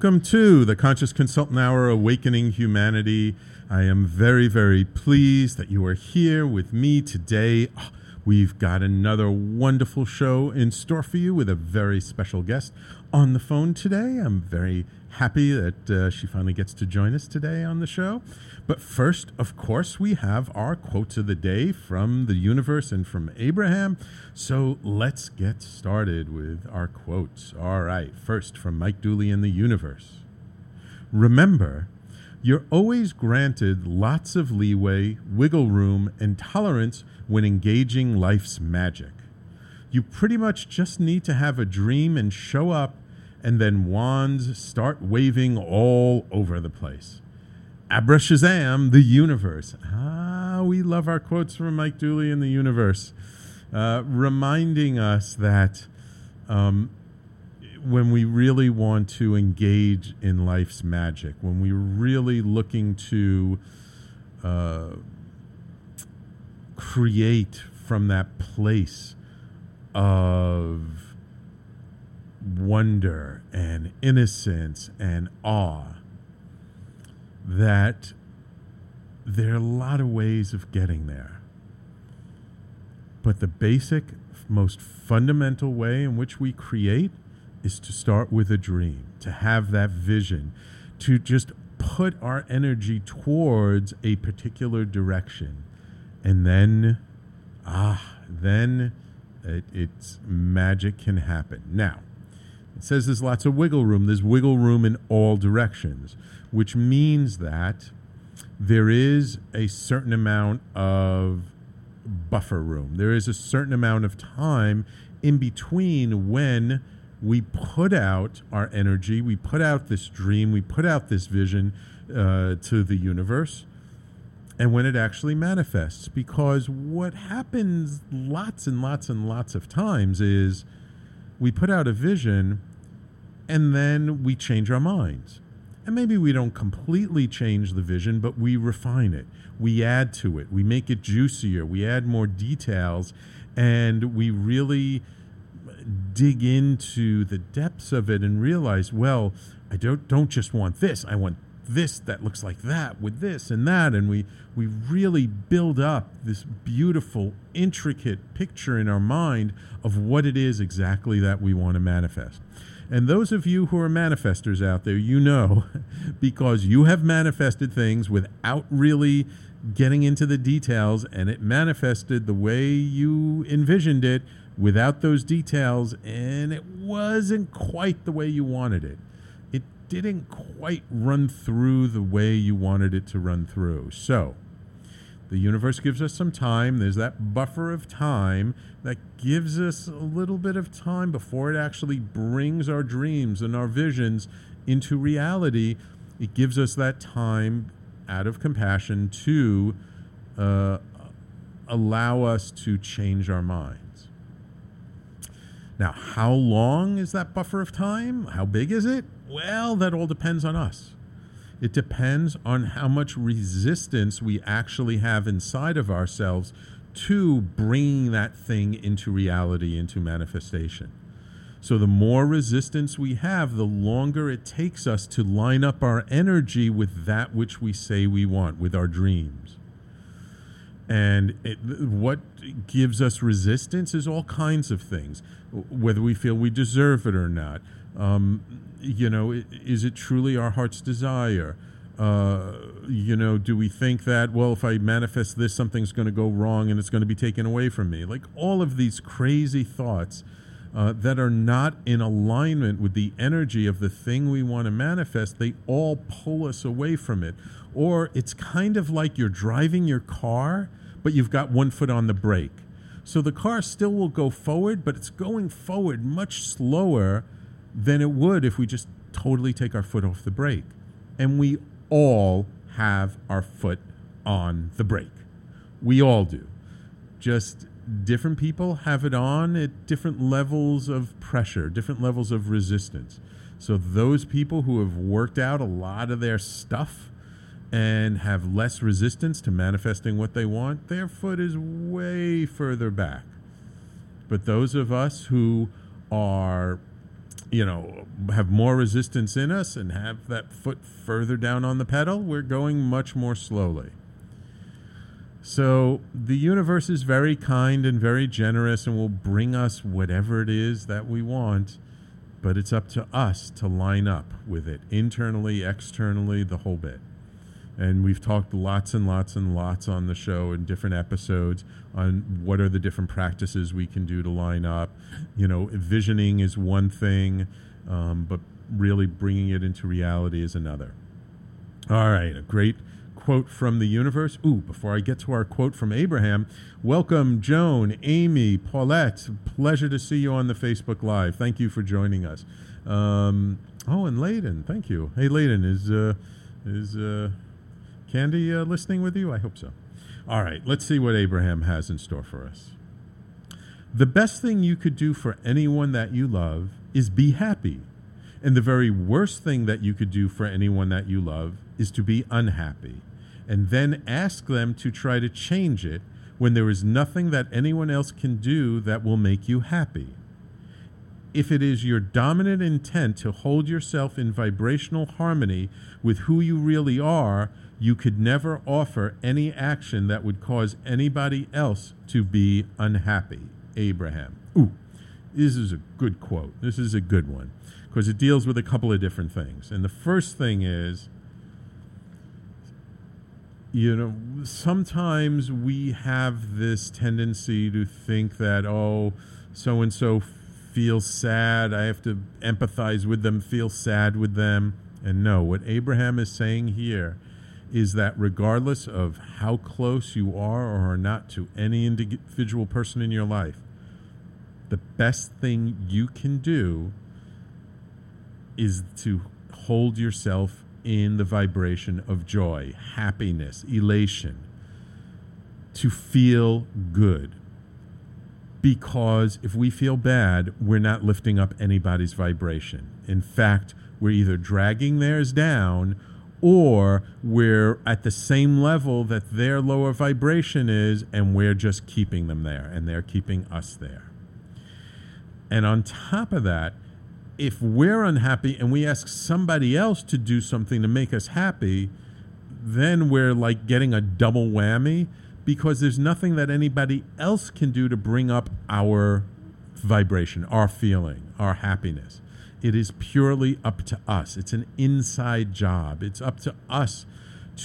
Welcome to the Conscious Consultant Hour Awakening Humanity. I am very, very pleased that you are here with me today. Ah, We've got another wonderful show in store for you with a very special guest on the phone today. I'm very happy that uh, she finally gets to join us today on the show. But first, of course, we have our quotes of the day from the universe and from Abraham. So let's get started with our quotes. All right, first from Mike Dooley in the universe. Remember, you're always granted lots of leeway, wiggle room, and tolerance when engaging life's magic. You pretty much just need to have a dream and show up, and then wands start waving all over the place. Abra Shazam, the universe. Ah, we love our quotes from Mike Dooley in the universe, uh, reminding us that um, when we really want to engage in life's magic, when we're really looking to uh, create from that place of wonder and innocence and awe, that there are a lot of ways of getting there. But the basic, most fundamental way in which we create is to start with a dream, to have that vision, to just put our energy towards a particular direction. And then, ah, then it, it's magic can happen. Now, says there's lots of wiggle room. There's wiggle room in all directions, which means that there is a certain amount of buffer room. There is a certain amount of time in between when we put out our energy, we put out this dream, we put out this vision uh, to the universe, and when it actually manifests. Because what happens lots and lots and lots of times is we put out a vision and then we change our minds. And maybe we don't completely change the vision, but we refine it. We add to it. We make it juicier. We add more details. And we really dig into the depths of it and realize, well, I don't don't just want this. I want this that looks like that with this and that and we we really build up this beautiful intricate picture in our mind of what it is exactly that we want to manifest. And those of you who are manifestors out there, you know because you have manifested things without really getting into the details and it manifested the way you envisioned it without those details and it wasn't quite the way you wanted it. It didn't quite run through the way you wanted it to run through. So, the universe gives us some time. There's that buffer of time that gives us a little bit of time before it actually brings our dreams and our visions into reality. It gives us that time out of compassion to uh, allow us to change our minds. Now, how long is that buffer of time? How big is it? Well, that all depends on us. It depends on how much resistance we actually have inside of ourselves to bringing that thing into reality, into manifestation. So, the more resistance we have, the longer it takes us to line up our energy with that which we say we want, with our dreams. And it, what gives us resistance is all kinds of things, whether we feel we deserve it or not. Um, you know, is it truly our heart's desire? Uh, you know, do we think that, well, if I manifest this, something's going to go wrong and it's going to be taken away from me? Like all of these crazy thoughts uh, that are not in alignment with the energy of the thing we want to manifest, they all pull us away from it. Or it's kind of like you're driving your car, but you've got one foot on the brake. So the car still will go forward, but it's going forward much slower than it would if we just totally take our foot off the brake. And we all have our foot on the brake. We all do. Just different people have it on at different levels of pressure, different levels of resistance. So, those people who have worked out a lot of their stuff and have less resistance to manifesting what they want, their foot is way further back. But those of us who are you know, have more resistance in us and have that foot further down on the pedal, we're going much more slowly. So the universe is very kind and very generous and will bring us whatever it is that we want, but it's up to us to line up with it internally, externally, the whole bit. And we've talked lots and lots and lots on the show in different episodes on what are the different practices we can do to line up. You know, visioning is one thing, um, but really bringing it into reality is another. All right, a great quote from the universe. Ooh, before I get to our quote from Abraham, welcome Joan, Amy, Paulette. Pleasure to see you on the Facebook Live. Thank you for joining us. Um, oh, and Layden, thank you. Hey, Layden, is uh, is uh, Candy uh, listening with you? I hope so. All right, let's see what Abraham has in store for us. The best thing you could do for anyone that you love is be happy. And the very worst thing that you could do for anyone that you love is to be unhappy. And then ask them to try to change it when there is nothing that anyone else can do that will make you happy. If it is your dominant intent to hold yourself in vibrational harmony with who you really are, you could never offer any action that would cause anybody else to be unhappy. Abraham. Ooh, this is a good quote. This is a good one because it deals with a couple of different things. And the first thing is, you know, sometimes we have this tendency to think that, oh, so and so feels sad. I have to empathize with them, feel sad with them. And no, what Abraham is saying here is that regardless of how close you are or are not to any individual person in your life, the best thing you can do is to hold yourself in the vibration of joy, happiness, elation, to feel good. Because if we feel bad, we're not lifting up anybody's vibration. In fact, we're either dragging theirs down or we're at the same level that their lower vibration is, and we're just keeping them there, and they're keeping us there. And on top of that, if we're unhappy and we ask somebody else to do something to make us happy, then we're like getting a double whammy because there's nothing that anybody else can do to bring up our vibration, our feeling, our happiness. It is purely up to us. It's an inside job. It's up to us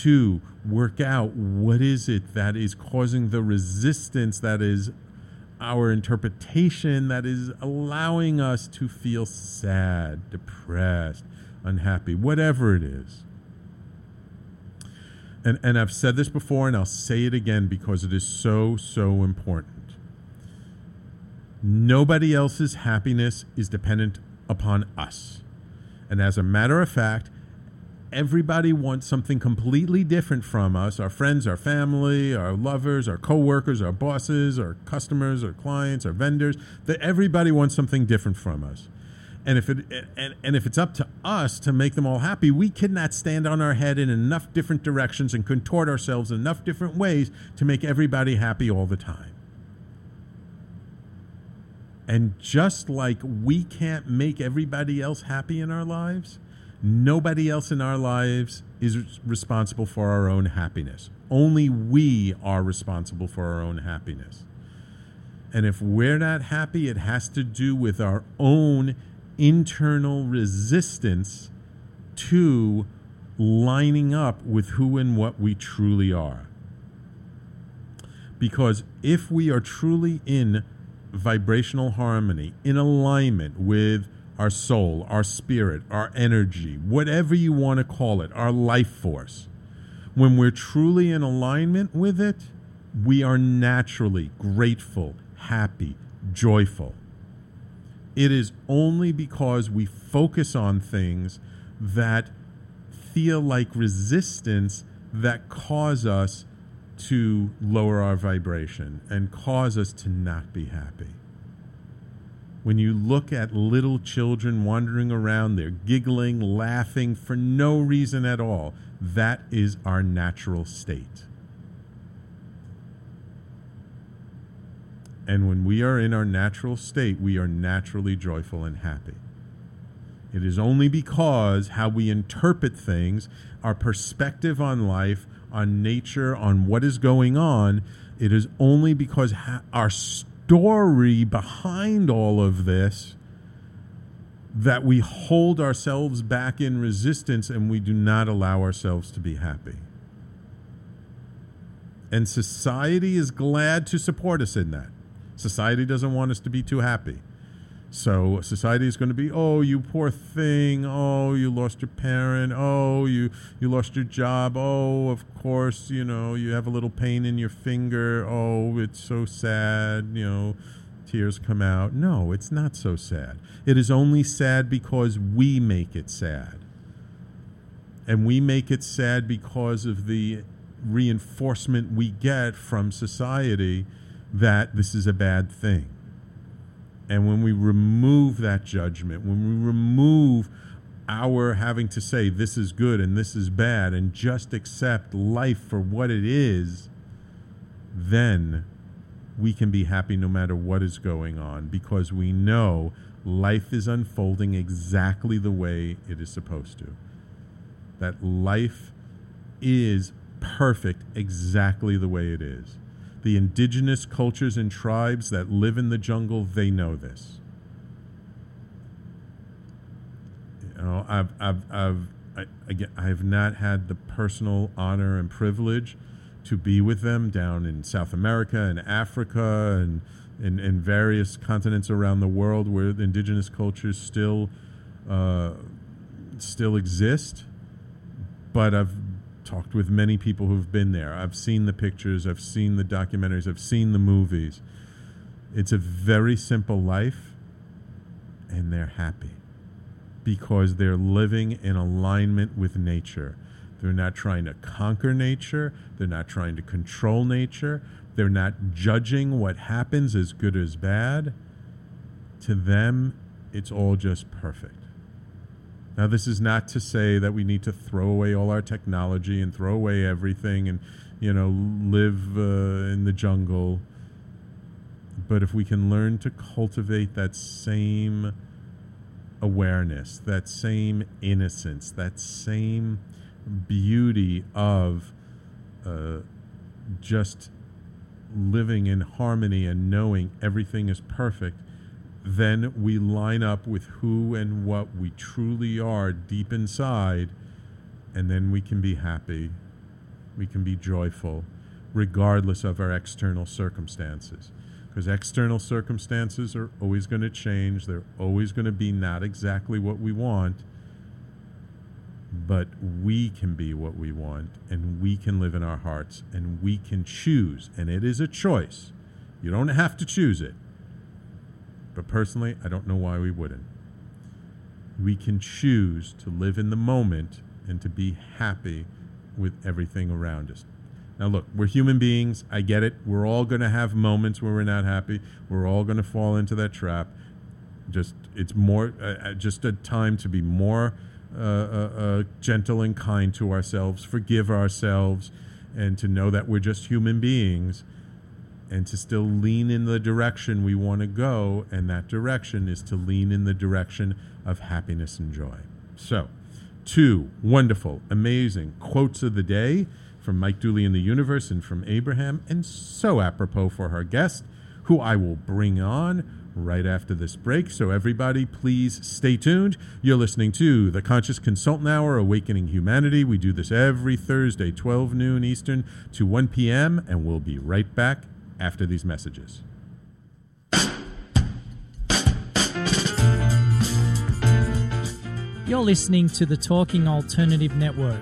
to work out what is it that is causing the resistance that is our interpretation that is allowing us to feel sad, depressed, unhappy, whatever it is. And, and I've said this before and I'll say it again because it is so, so important. Nobody else's happiness is dependent upon us. And as a matter of fact, everybody wants something completely different from us our friends, our family, our lovers, our coworkers, our bosses, our customers, our clients, our vendors. That everybody wants something different from us. And if it and, and if it's up to us to make them all happy, we cannot stand on our head in enough different directions and contort ourselves in enough different ways to make everybody happy all the time. And just like we can't make everybody else happy in our lives, nobody else in our lives is responsible for our own happiness. Only we are responsible for our own happiness. And if we're not happy, it has to do with our own internal resistance to lining up with who and what we truly are. Because if we are truly in vibrational harmony, in alignment with our soul, our spirit, our energy, whatever you want to call it, our life force. When we're truly in alignment with it, we are naturally grateful, happy, joyful. It is only because we focus on things that feel like resistance that cause us to lower our vibration and cause us to not be happy. When you look at little children wandering around, they're giggling, laughing for no reason at all. That is our natural state. And when we are in our natural state, we are naturally joyful and happy. It is only because how we interpret things, our perspective on life, on nature, on what is going on, it is only because ha- our story behind all of this that we hold ourselves back in resistance and we do not allow ourselves to be happy. And society is glad to support us in that. Society doesn't want us to be too happy. So society is going to be, oh, you poor thing. Oh, you lost your parent. Oh, you you lost your job. Oh, of course, you know you have a little pain in your finger. Oh, it's so sad. You know, tears come out. No, it's not so sad. It is only sad because we make it sad, and we make it sad because of the reinforcement we get from society that this is a bad thing. And when we remove that judgment, when we remove our having to say this is good and this is bad and just accept life for what it is, then we can be happy no matter what is going on because we know life is unfolding exactly the way it is supposed to. That life is perfect exactly the way it is. The indigenous cultures and tribes that live in the jungle, they know this. You know, I've, I've, I've, I, I have not had the personal honor and privilege to be with them down in South America and Africa and in, in various continents around the world where indigenous cultures still uh, still exist. But I've talked with many people who've been there. I've seen the pictures, I've seen the documentaries, I've seen the movies. It's a very simple life, and they're happy because they're living in alignment with nature. They're not trying to conquer nature, they're not trying to control nature, they're not judging what happens as good as bad. To them, it's all just perfect. Now, this is not to say that we need to throw away all our technology and throw away everything and, you know, live uh, in the jungle. But if we can learn to cultivate that same awareness, that same innocence, that same beauty of uh, just living in harmony and knowing everything is perfect, then we line up with who and what we truly are deep inside, and then we can be happy. We can be joyful, regardless of our external circumstances. Because external circumstances are always going to change, they're always going to be not exactly what we want, but we can be what we want, and we can live in our hearts, and we can choose, and it is a choice. You don't have to choose it but personally, I don't know why we wouldn't. We can choose to live in the moment and to be happy with everything around us. Now, look, we're human beings. I get it. We're all going to have moments where we're not happy. We're all going to fall into that trap. Just it's more uh, uh, just a time to be more uh, uh, uh, gentle and kind to ourselves, forgive ourselves, and to know that we're just human beings and to still lean in the direction we want to go. And that direction is to lean in the direction of happiness and joy. So, two wonderful, amazing quotes of the day from Mike Dooley in the Universe and from Abraham, and so apropos for our guest, who I will bring on right after this break. So, everybody, please stay tuned. You're listening to the Conscious Consultant Hour, Awakening Humanity. We do this every Thursday, 12 noon Eastern to 1 p.m., and we'll be right back after these messages. You're listening to the Talking Alternative Network.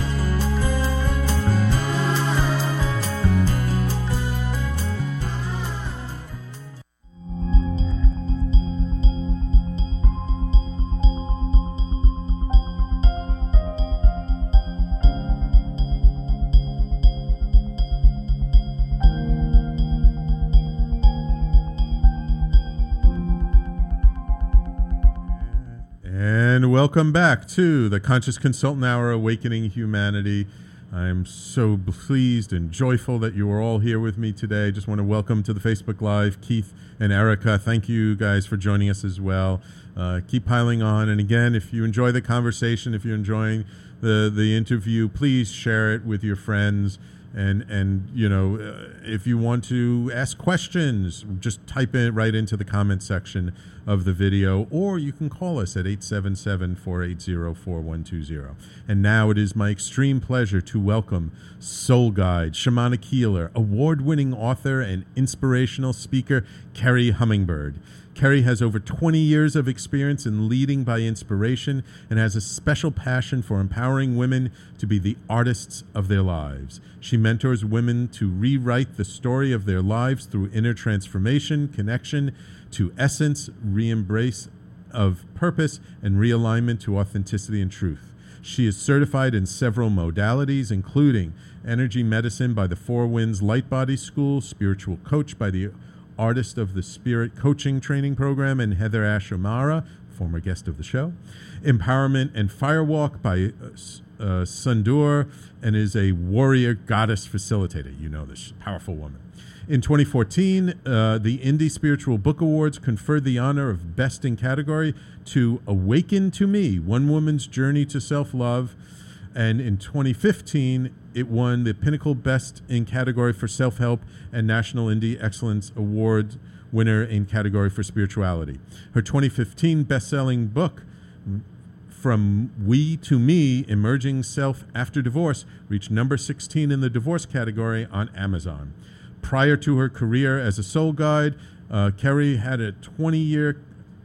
Welcome back to the Conscious Consultant Hour Awakening Humanity. I'm so pleased and joyful that you are all here with me today. Just want to welcome to the Facebook Live Keith and Erica. Thank you guys for joining us as well. Uh, keep piling on. And again, if you enjoy the conversation, if you're enjoying the, the interview, please share it with your friends and and you know uh, if you want to ask questions just type it right into the comment section of the video or you can call us at 877-480-4120 and now it is my extreme pleasure to welcome soul guide shamanic healer award-winning author and inspirational speaker kerri hummingbird Kerri has over 20 years of experience in leading by inspiration and has a special passion for empowering women to be the artists of their lives. She mentors women to rewrite the story of their lives through inner transformation, connection to essence, re embrace of purpose, and realignment to authenticity and truth. She is certified in several modalities, including energy medicine by the Four Winds Light Body School, spiritual coach by the Artist of the Spirit Coaching Training Program, and HeatherAsh Amara, former guest of the show. Empowerment and Firewalk by uh, uh, Sundoor, and is a warrior goddess facilitator. You know this powerful woman. In 2014, uh, the Indie Spiritual Book Awards conferred the honor of Best in Category to Awaken to Me One Woman's Journey to Self Love. And in 2015, it won the Pinnacle Best in category for self help and National Indie Excellence Award winner in category for spirituality. Her 2015 best selling book, From We to Me Emerging Self After Divorce, reached number 16 in the divorce category on Amazon. Prior to her career as a soul guide, uh, Kerri had a 20 year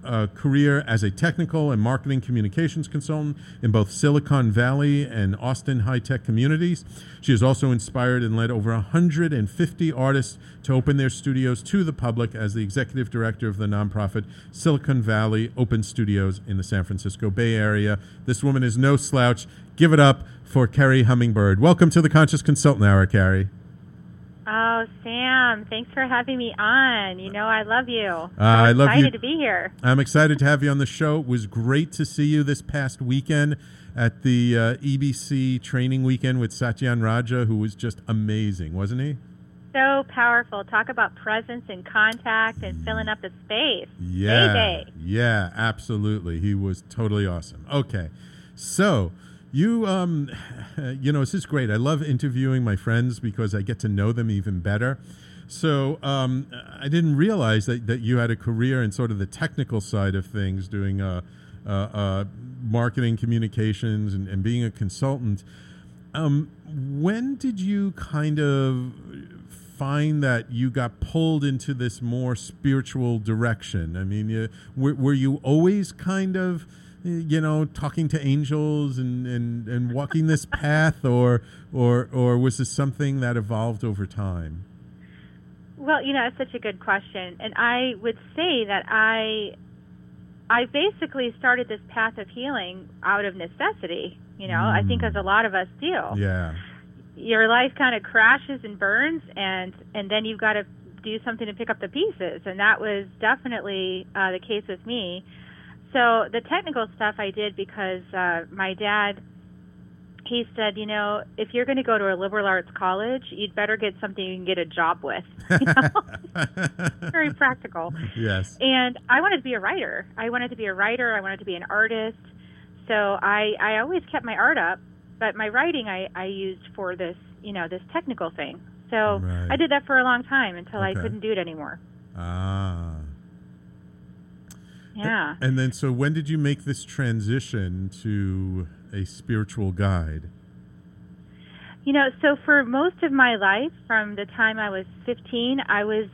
uh, career as a technical and marketing communications consultant in both Silicon Valley and Austin high tech communities. She has also inspired and led over 150 artists to open their studios to the public as the executive director of the nonprofit Silicon Valley Open Studios in the San Francisco Bay Area. This woman is no slouch. Give it up for Kerri Hummingbird. Welcome to the Conscious Consultant Hour, Kerri. Oh, Sam, thanks for having me on. You know I love you. Uh, I love excited you. to be here. I'm excited to have you on the show. It was great to see you this past weekend at the uh, EBC training weekend with Satyen Raja, who was just amazing, wasn't he? So powerful. Talk about presence and contact and filling up the space. Yeah. Day. Yeah, absolutely. He was totally awesome. Okay. So, you um you know, this is great. I love interviewing my friends because I get to know them even better. So um, I didn't realize that, that you had a career in sort of the technical side of things, doing uh, uh, uh, marketing, communications, and, and, being a consultant. Um, when did you kind of find that you got pulled into this more spiritual direction? I mean, you, were, were you always kind of you know, talking to angels and, and, and walking this path, or or or was this something that evolved over time? Well, you know, it's such a good question, and I would say that I I basically started this path of healing out of necessity. You know, mm. I think as a lot of us do. Yeah. Your life kind of crashes and burns, and and then you've got to do something to pick up the pieces, and that was definitely uh, the case with me. So the technical stuff I did because uh, my dad he said, you know, if you're going to go to a liberal arts college, you'd better get something you can get a job with. You know? Very practical. Yes. And I wanted to be a writer. I wanted to be a writer. I wanted to be an artist. So I, I always kept my art up, but my writing I, I used for this, you know, this technical thing. So Right. I did that for a long time until I couldn't do it anymore. Ah. Yeah. And then, so when did you make this transition to a spiritual guide? You know, so for most of my life, from the time I was 15, I was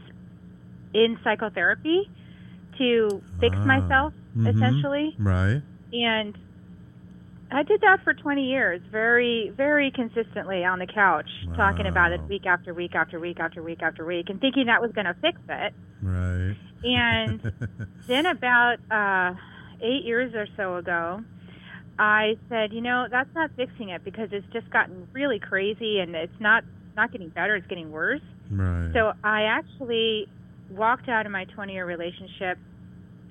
in psychotherapy to fix Ah. myself, Mhm. essentially. Right. And I did that for 20 years, very, very consistently on the couch, talking about it week after week after week after week after week, and thinking that was going to fix it. Right. And then about uh, eight years or so ago, I said, you know, that's not fixing it because it's just gotten really crazy and it's not not getting better; it's getting worse. right. So I actually walked out of my 20 year relationship.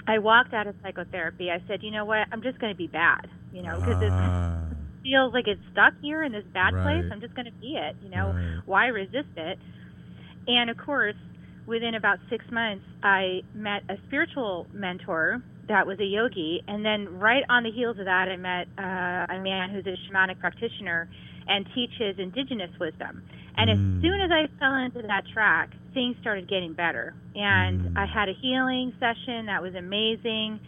I walked out of psychotherapy. I said, you know what? I'm just going to be bad, you know, because Ah, it feels like it's stuck here in this bad place. I'm just going to be it, you know. Right. Why resist it? And of course, within about six months, I met a spiritual mentor that was a yogi, and then right on the heels of that, I met uh, a man who's a shamanic practitioner and teaches indigenous wisdom. And Mm. as soon as I fell into that track, things started getting better. And Mm. I had a healing session that was amazing.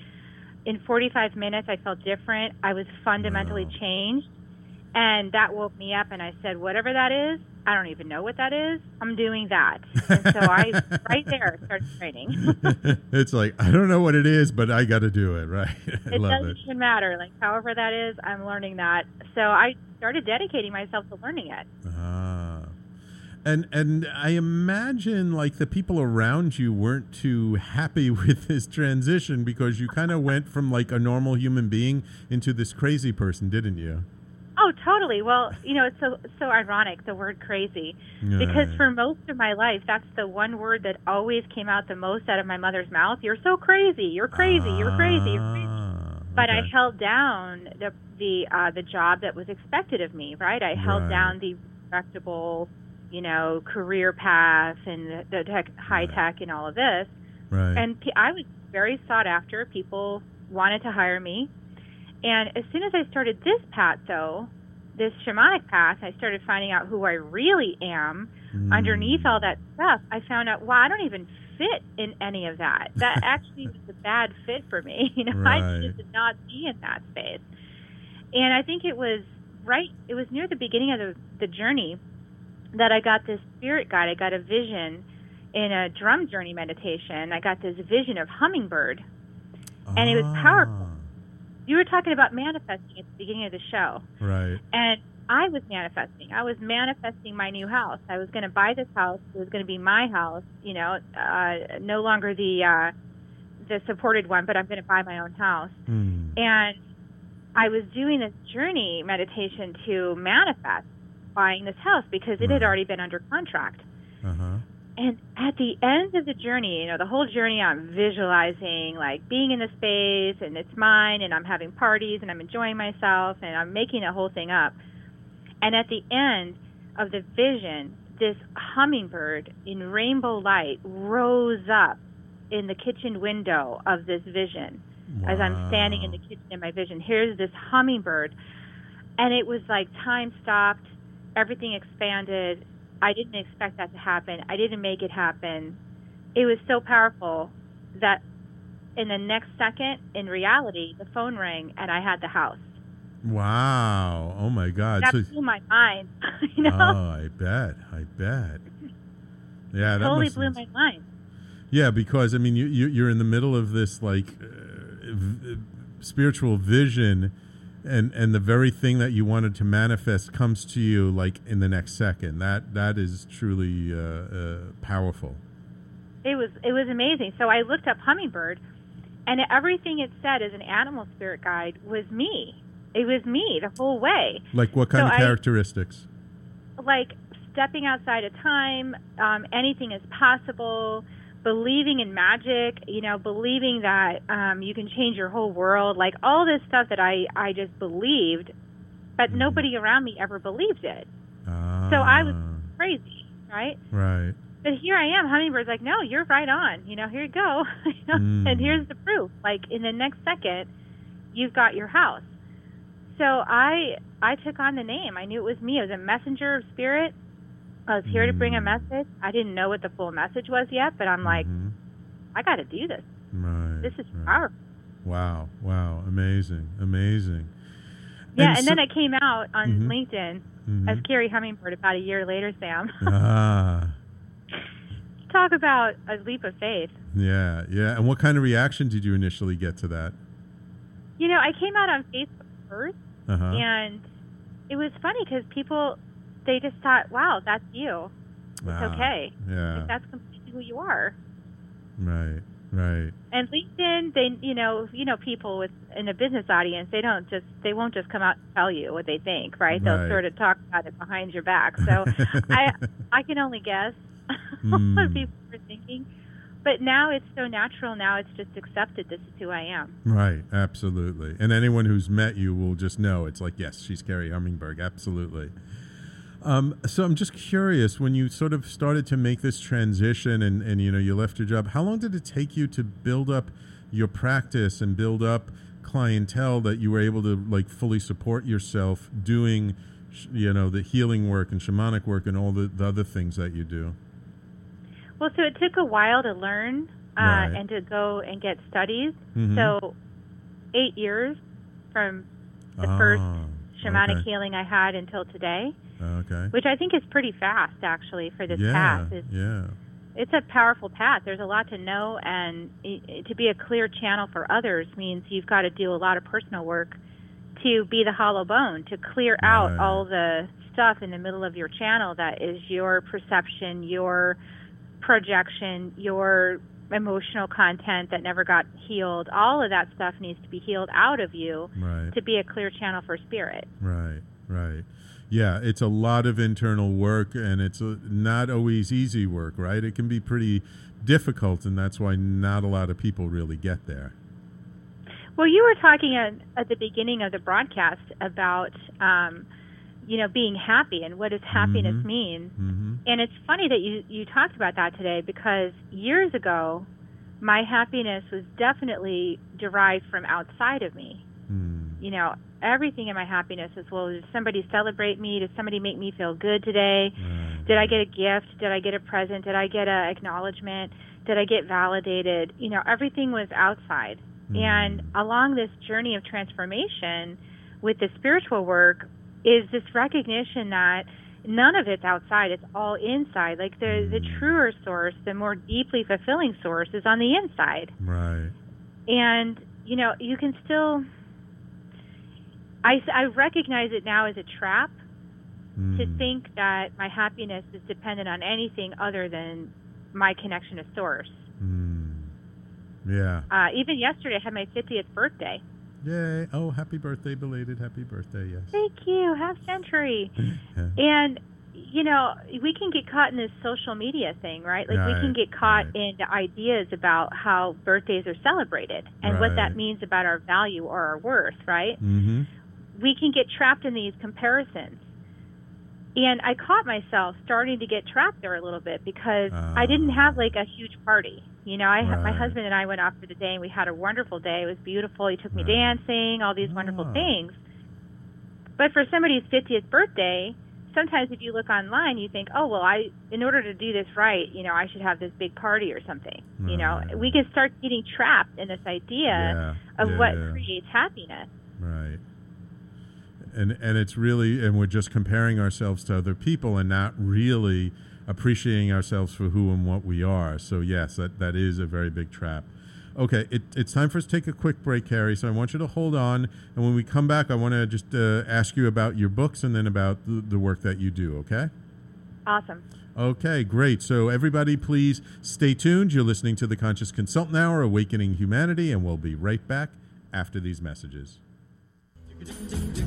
In 45 minutes, I felt different. I was fundamentally Wow. changed. And that woke me up, and I said, whatever that is, I don't even know what that is. I'm doing that. And so I, right there, started training. it's like I don't know what it is, but I got to do it. Right. I it doesn't it. even matter. Like, however that is, I'm learning that. So I started dedicating myself to learning it. Ah. And and I imagine like the people around you weren't too happy with this transition because you kind of went from like a normal human being into this crazy person, didn't you? Oh, totally. Well, you know, it's so so ironic the word crazy because for most of my life, that's the one word that always came out the most out of my mother's mouth. You're so crazy. You're crazy. You're crazy. You're crazy. Ah, But I held down the the uh, the job that was expected of me. Right. I held Right. down the respectable, you know, career path and the, the tech, high Right. tech and all of this. right. And I was very sought after. People wanted to hire me. And as soon as I started this path, though, this shamanic path, I started finding out who I really am. Mm. Underneath all that stuff, I found out, wow, I don't even fit in any of that. That actually was a bad fit for me. You know, I Right. just did not be in that space. And I think it was right, it was near the beginning of the, the journey that I got this spirit guide. I got a vision in a drum journey meditation. I got this vision of hummingbird. and it was powerful. You were talking about manifesting at the beginning of the show. Right. And I was manifesting. I was manifesting my new house. I was going to buy this house. It was going to be my house. You know, uh, no longer the uh, the supported one, but I'm going to buy my own house. Hmm. And I was doing this journey meditation to manifest buying this house because it had already been under contract. Uh huh. And at the end of the journey, you know, the whole journey, I'm visualizing like being in the space and it's mine, and I'm having parties and I'm enjoying myself and I'm making the whole thing up. And at the end of the vision, this hummingbird in rainbow light rose up in the kitchen window of this vision Wow. as I'm standing in the kitchen in my vision. Here's this hummingbird. And it was like time stopped, everything expanded. I didn't expect that to happen. I didn't make it happen. It was so powerful that in the next second, in reality, the phone rang and I had the house. Wow. Oh my God. That So, blew my mind. you know, oh, I bet. I bet. Yeah, that totally blew my mind. Yeah, because I mean, you, you you're in the middle of this like uh, v- spiritual vision, and and the very thing that you wanted to manifest comes to you like in the next second. That that is truly uh, uh, powerful. It was it was amazing. So I looked up hummingbird, and everything it said as an animal spirit guide was me. It was me the whole way. Like what kind So of I- characteristics? like stepping outside of time, um, anything is possible, believing in magic, you know, believing that um, you can change your whole world, like all this stuff that I, I just believed but nobody around me ever believed it. Ah, So I was crazy, right? right. But here I am, Hummingbird's like, no, you're right on. You know, here you go. You know? Mm. And here's the proof. Like in the next second, you've got your house. So I I took on the name. I knew it was me. I was a messenger of spirit. I was here to bring a Mm. message. I didn't know what the full message was yet, but I'm like, Mhm. I got to do this. right. This is right. powerful. Wow, wow, amazing, amazing. Yeah, and, so- then it came out on Mhm. LinkedIn Mhm. as Kerri Hummingbird about a year later, Sam. ah, Talk about a leap of faith. yeah, yeah. And what kind of reaction did you initially get to that? You know, I came out on Facebook first, Uh huh. and it was funny because people, they just thought, wow, that's you. It's Ah, okay. Yeah. Like, that's completely who you are. right. Right. And LinkedIn, they, you know, you know, people with in a business audience, they don't just, they won't just come out and tell you what they think, right? They'll sort of talk about it behind your back. So I, I can only guess Mm. what people are thinking. But now it's so natural. Now it's just accepted. This is who I am. Right, absolutely. And anyone who's met you will just know it's like, yes, she's Kerri Hummingbird, absolutely. Um, so I'm just curious, when you sort of started to make this transition and, and you know you left your job, how long did it take you to build up your practice and build up clientele that you were able to like fully support yourself doing, you know, the healing work and shamanic work and all the, the other things that you do? Well, so it took a while to learn uh, Right. and to go and get studies. Mhm. So eight years from the first Ah, shamanic okay. healing I had until today, Oh, okay. which I think is pretty fast actually for this yeah. path. It's, Yeah. it's a powerful path. There's a lot to know, and i i- to be a clear channel for others means you've got to do a lot of personal work to be the hollow bone, to clear out Right. all the stuff in the middle of your channel that is your perception, your projection, your emotional content that never got healed. All of that stuff needs to be healed out of you Right. to be a clear channel for spirit. Right, right. Yeah, it's a lot of internal work and it's uh not always easy work, right? It can be pretty difficult, and that's why not a lot of people really get there. Well, you were talking at, at the beginning of the broadcast about, um, you know, being happy and what does happiness Mhm. mean. hmm And it's funny that you you talked about that today because years ago, my happiness was definitely derived from outside of me. Mm. You know, everything in my happiness is well, did somebody celebrate me? Did somebody make me feel good today? Right. Did I get a gift? Did I get a present? Did I get a acknowledgement? Did I get validated? You know, everything was outside. And Mm. along this journey of transformation with the spiritual work is this recognition that none of it's outside, it's all inside. Like the the Mm. truer source, the more deeply fulfilling source is on the inside. Right. And you know, you can still I, I recognize it now as a trap to Mm. think that my happiness is dependent on anything other than my connection to source. Mm. Yeah. Uh, even yesterday, I had my 50th birthday. Yay. Oh, happy birthday, belated happy birthday, yes. Thank you, half century. Yeah. And you know, we can get caught in this social media thing, right? Like we can get caught right. in the ideas about how birthdays are celebrated and what that means about our value or our worth, right? Mm-hmm. We can get trapped in these comparisons. And I caught myself starting to get trapped there a little bit because I didn't have like a huge party. You know, I my husband and I went off for the day and we had a wonderful day. It was beautiful. He took me dancing, all these wonderful Ah. things. But for somebody's 50th birthday, sometimes if you look online, you think, "Oh, well, I in order to do this right, you know, I should have this big party or something." You know, we can start getting trapped in this idea Yeah. of yeah, what yeah. creates happiness. Right. And and it's really and we're just comparing ourselves to other people and not really appreciating ourselves for who and what we are. So yes, that, that is a very big trap. Okay, it, it's time for us to take a quick break, Harry. So I want you to hold on, and when we come back, I want to just uh, ask you about your books and then about the, the work that you do. Okay. Awesome. Okay, great. So, everybody, please stay tuned. You're listening to the Conscious Consultant Hour, Awakening Humanity, and we'll be right back after these messages.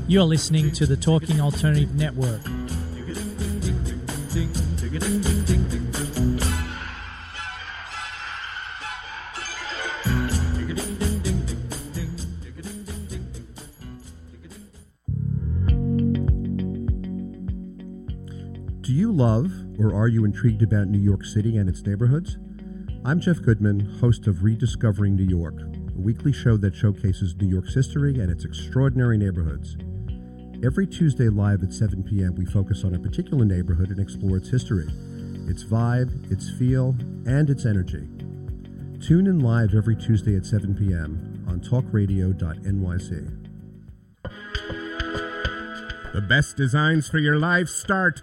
You're listening to the Talking Alternative Network. Do you love or are you intrigued about New York City and its neighborhoods? I'm Jeff Goodman, host of Rediscovering New York a weekly show that showcases New York's history and its extraordinary neighborhoods. Every Tuesday live at 7 p.m., we focus on a particular neighborhood and explore its history, its vibe, its feel, and its energy. Tune in live every Tuesday at 7 p.m. on talkradio.nyc. The best designs for your life start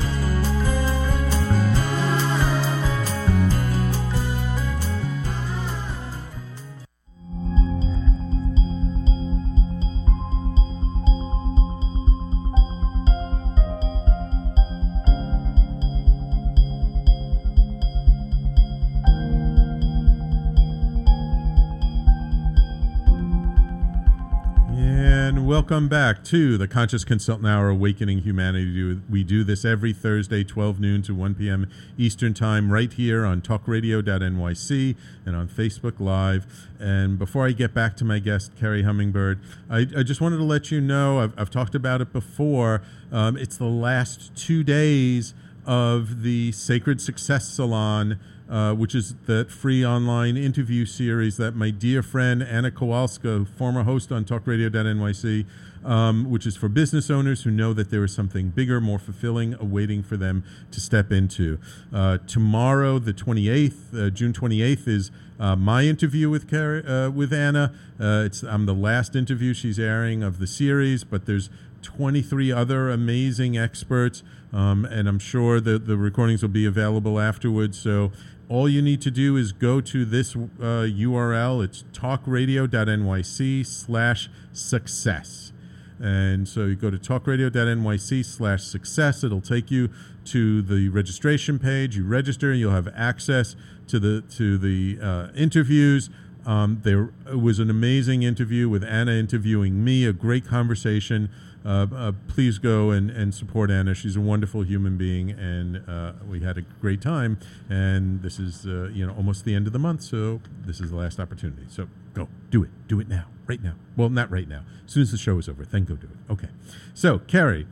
Welcome back to the Conscious Consultant Hour Awakening Humanity. We do this every Thursday, 12 noon to 1 p.m. Eastern Time, right here on talkradio.nyc and on Facebook Live. And before I get back to my guest, Kerri Hummingbird, I, I just wanted to let you know I've, I've talked about it before. Um, it's the last two days of the Sacred Success Salon uh, which is that free online interview series that my dear friend Anna Kowalska, former host on talkradio.nyc, um, which is for business owners who know that there is something bigger, more fulfilling awaiting for them to step into. Uh, tomorrow, the 28th, uh, June 28th, is uh, my interview with Car- uh, with Anna. Uh, it's I'm the last interview she's airing of the series, but there's 23 other amazing experts, um, and I'm sure that the recordings will be available afterwards. So all you need to do is go to this uh, URL. It's talkradio.nyc slash success. And so you go to talkradio.nyc slash success. It'll take you to the registration page. You register, and you'll have access to the to the uh, interviews. Um, there was an amazing interview with Anna interviewing me, a great conversation. Uh, uh, please go and, and support Anna. She's a wonderful human being, and uh, we had a great time. And this is uh, you know almost the end of the month, so this is the last opportunity. So go do it, do it now, right now. Well, not right now. As soon as the show is over, then go do it. Okay. So Kerri,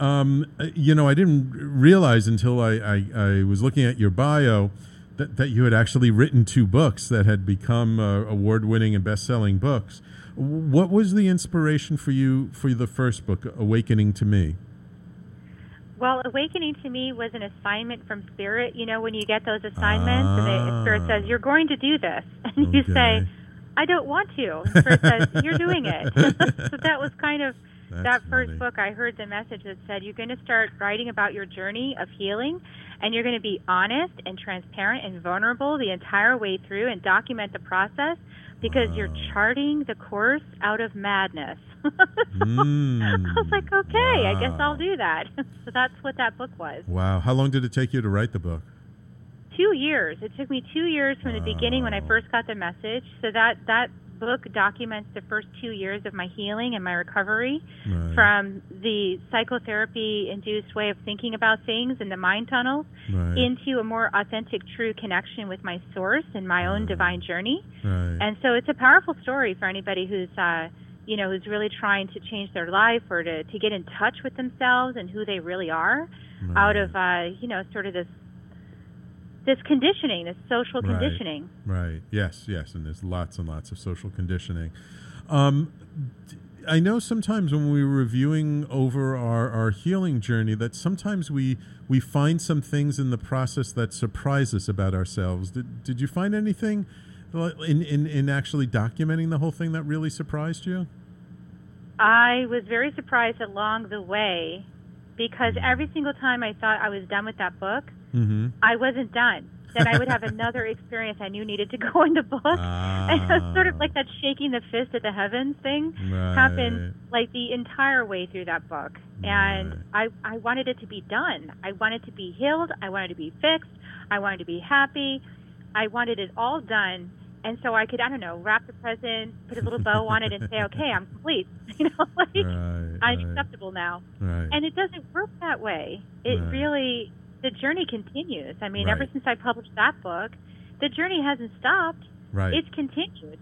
um, uh, you know I didn't realize until I, I, I was looking at your bio that, that you had actually written two books that had become uh, award-winning and best-selling books. What was the inspiration for you for the first book, Awakening to Me? Well, awakening to me was an assignment from Spirit. You know, when you get those assignments and the ah. Spirit says, You're going to do this. And you say, I don't want to. And Spirit says, You're doing it. so that was kind of That's that first funny. book. I heard the message that said, You're going to start writing about your journey of healing, and you're going to be honest and transparent and vulnerable the entire way through and document the process because you're charting the course out of madness. Mm. I was like, okay, I guess I'll do that. so that's what that book was. Wow. How long did it take you to write the book? Two years. It took me two years from the beginning when I first got the message. So that that book documents the first two years of my healing and my recovery Right. from the psychotherapy induced way of thinking about things and the mind tunnels right. into a more authentic, true connection with my source and my own divine journey. right. And so it's a powerful story for anybody who's uh you know, who's really trying to change their life or to, to get in touch with themselves and who they really are Right. out of uh, you know, sort of this this conditioning, this social conditioning. Right. Yes. Yes. And there's lots and lots of social conditioning. Um, I know sometimes when we're reviewing over our, our healing journey that sometimes we we find some things in the process that surprise us about ourselves. Did, did you find anything in, in, in actually documenting the whole thing that really surprised you? I was very surprised along the way because every single time I thought I was done with that book, Mm-hmm. I wasn't done. then I would have another experience I knew needed to go in the book. Ah. And it was sort of like that shaking the fist at the heavens thing Right. happened like the entire way through that book. And I I wanted it to be done. I wanted to be healed. I wanted to be fixed. I wanted to be happy. I wanted it all done. And so I could, I don't know, wrap the present, put a little bow on it, and say, okay, I'm complete. You know, like Right, I'm right. acceptable now. Right. And it doesn't work that way. It Right. really, the journey continues. I mean, ever since I published that book, the journey hasn't stopped. right. It's continued.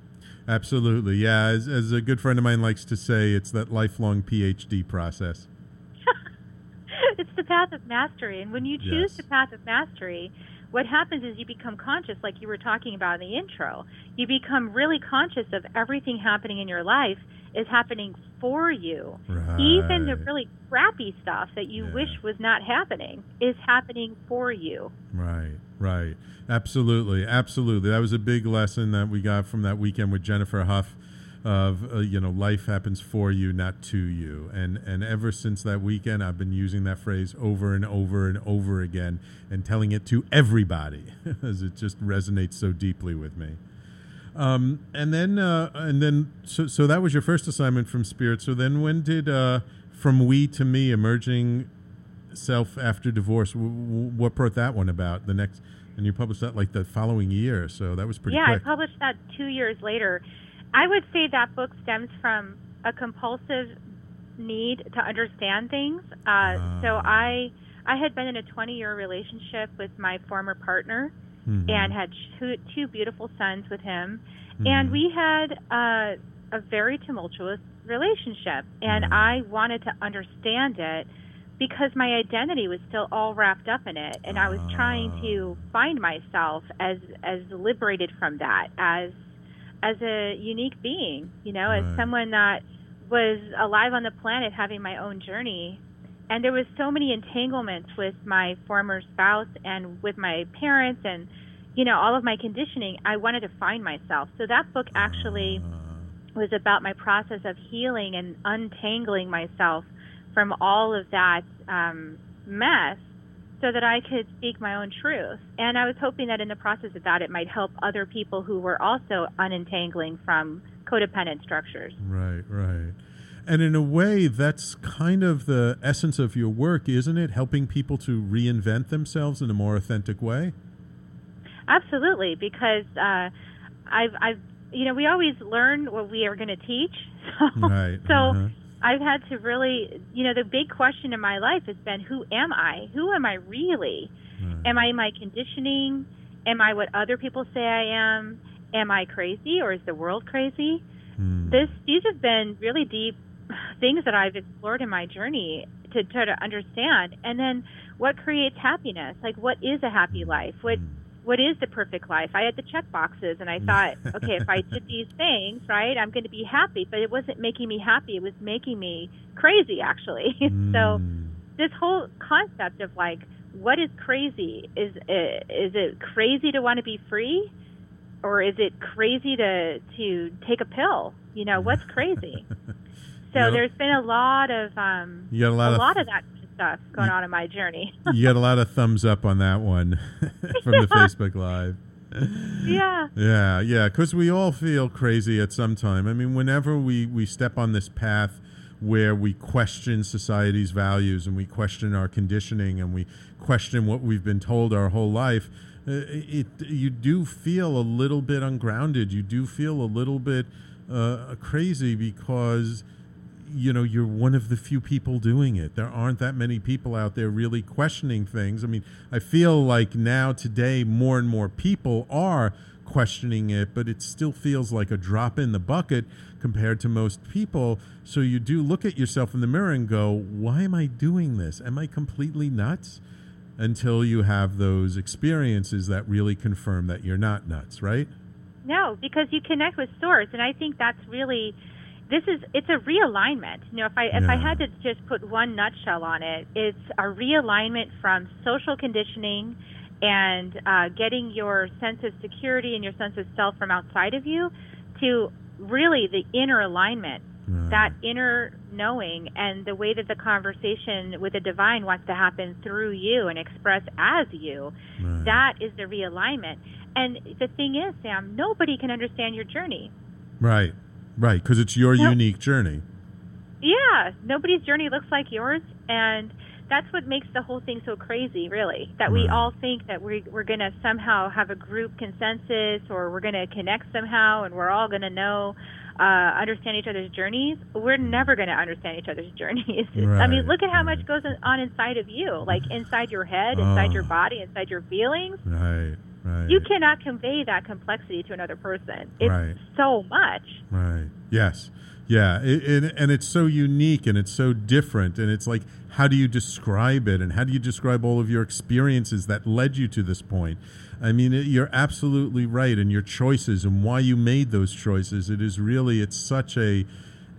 Absolutely. Yeah. As, as a good friend of mine likes to say, it's that lifelong PhD process. it's the path of mastery. And when you choose Yes. the path of mastery, what happens is you become conscious, like you were talking about in the intro. You become really conscious of everything happening in your life is happening for you. Even the really crappy stuff that you Yeah. wish was not happening is happening for you. Right, right. Absolutely, absolutely. That was a big lesson that we got from that weekend with Jennifer Huff of uh, you know life happens for you not to you and and ever since that weekend I've been using that phrase over and over and over again and telling it to everybody as it just resonates so deeply with me um, and then uh, and then so so that was your first assignment from spirit so then when did uh, from we to me emerging self after divorce. W- w- what brought that one about? The next, and you published that like the following year, so that was pretty yeah, quick. I published that two years later. I would say that book stems from a compulsive need to understand things. Uh, so Ah. I I had been in a 20 year relationship with my former partner Mhm. and had two, two beautiful sons with him, and Mhm. we had uh, a very tumultuous relationship, and Mhm. I wanted to understand it because my identity was still all wrapped up in it and I was trying Ah. to find myself as as liberated from that as as a unique being, you know, as someone that was alive on the planet having my own journey. And there was so many entanglements with my former spouse and with my parents and you know, all of my conditioning. I wanted to find myself. So that book actually Ah. was about my process of healing and untangling myself from all of that um, mess so that I could speak my own truth. And I was hoping that in the process of that, it might help other people who were also unentangling from codependent structures. Right, right. And in a way, that's kind of the essence of your work, isn't it? Helping people to reinvent themselves in a more authentic way. Absolutely, because uh, I've, I've, you know, we always learn what we are going to teach. So, Right, so uh-huh. I've had to really, you know, the big question in my life has been, who am I? Who am I really? Right. Am I my conditioning? Am I what other people say I am? Am I crazy or is the world crazy? Hmm. This these have been really deep things that I've explored in my journey to try to understand. And then what creates happiness? Like what is a happy life? What Hmm. what is the perfect life? I had the check boxes and I thought, okay, if I did these things, right, I'm going to be happy, but it wasn't making me happy. It was making me crazy actually. so Hmm. this whole concept of like what is crazy is is it crazy to want to be free or is it crazy to to take a pill you know what's crazy so Yeah. there's been a lot of um You got a lot a of lot of that stuff going on in my journey you got a lot of thumbs up on that one from the Facebook Live. yeah Yeah, yeah, because we all feel crazy at some time. I mean, whenever we, we step on this path where we question society's values and we question our conditioning and we question what we've been told our whole life, uh, it you do feel a little bit ungrounded. You do feel a little bit uh, crazy because you know you're one of the few people doing it. There aren't that many people out there really questioning things. I mean i feel like now today more and more people are questioning it but it still feels like a drop in the bucket compared to most people. So you do look at yourself in the mirror and go why am i doing this? Am i completely nuts? Until you have those experiences that really confirm that you're not nuts right? No because you connect with source and i think that's really this is it's a realignment you know if i if i had to just put one nutshell on it it's a realignment from social conditioning and uh, getting your sense of security and your sense of self from outside of you to really the inner alignment Right. that inner knowing and the way that the conversation with the divine wants to happen through you and express as you Right. that is the realignment and the thing is sam nobody can understand your journey Right. Right. Because it's your unique journey. yeah nobody's journey looks like yours and that's what makes the whole thing so crazy really that we Right. all think that we, we're going to somehow have a group consensus or we're going to connect somehow and we're all going to know uh, understand each other's journeys we're never going to understand each other's journeys i mean look at how much goes on inside of you like inside your head inside your Oh. body inside your feelings Right. Right. you cannot convey that complexity to another person it's Right. so much Right. Yes. Yeah. It, it, and it's so unique and it's so different. And it's like, how do you describe it? And how do you describe all of your experiences that led you to this point? I mean, it, you're absolutely right. And your choices and why you made those choices. It is really, it's such a,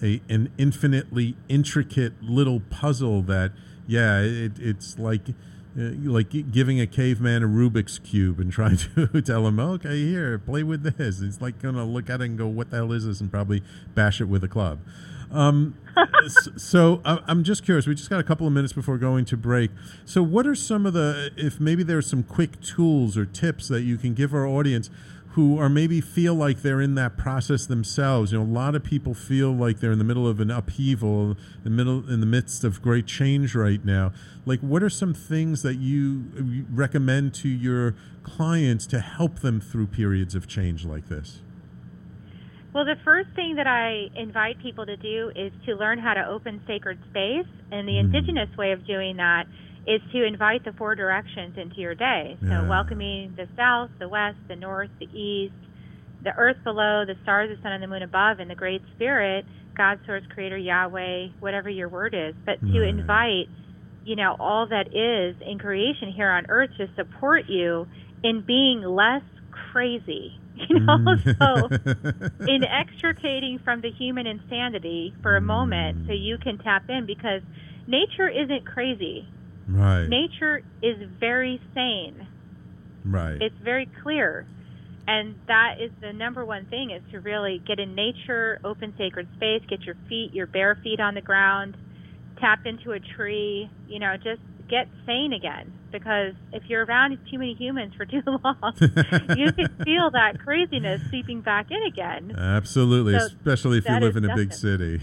a an infinitely intricate little puzzle that, yeah, it, it's like, like giving a caveman a Rubik's cube and trying to tell him, okay, here, play with this. He's like gonna look at it and go, what the hell is this, and probably bash it with a club. Um, so I'm just curious. We just got a couple of minutes before going to break. So what are some of the, if maybe there's some quick tools or tips that you can give our audience who are maybe feel like they're in that process themselves. You know, a lot of people feel like they're in the middle of an upheaval, in the middle in the midst of great change right now. Like, what are some things that you recommend to your clients to help them through periods of change like this? Well, the first thing that I invite people to do is to learn how to open sacred space. And the Mhm. indigenous way of doing that is to invite the four directions into your day. So, Yeah. welcoming the south, the west, the north, the east, the earth below, the stars, the sun, and the moon above, and the great spirit, God, source, creator, Yahweh, whatever your word is. But to Right. invite, you know, all that is in creation here on earth to support you in being less crazy. You know, Mm. so in extricating from the human insanity for a moment so you can tap in because nature isn't crazy. Right, Nature is very sane. right, It's very clear. And that is the number one thing is to really get in nature, open sacred space, get your feet, your bare feet on the ground, tap into a tree, you know, just get sane again. Because if you're around too many humans for too long, you can feel that craziness seeping back in again. absolutely, So especially if you live in a big city.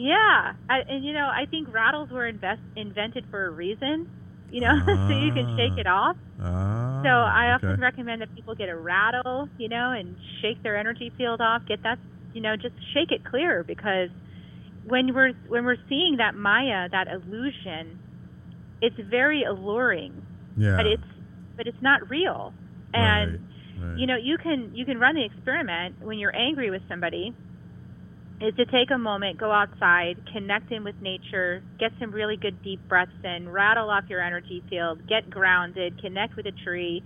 Yeah, I, and you know, I think rattles were invest, invented for a reason. You know, so you can shake it off. Ah, So I okay. often recommend that people get a rattle, you know, and shake their energy field off. Get that, you know, just shake it clear because when we're when we're seeing that Maya, that illusion, it's very alluring, yeah, but it's but it's not real. And right, right. you know you can you can run the experiment when you're angry with somebody is to take a moment go outside connect in with nature get some really good deep breaths in rattle off your energy field get grounded connect with a tree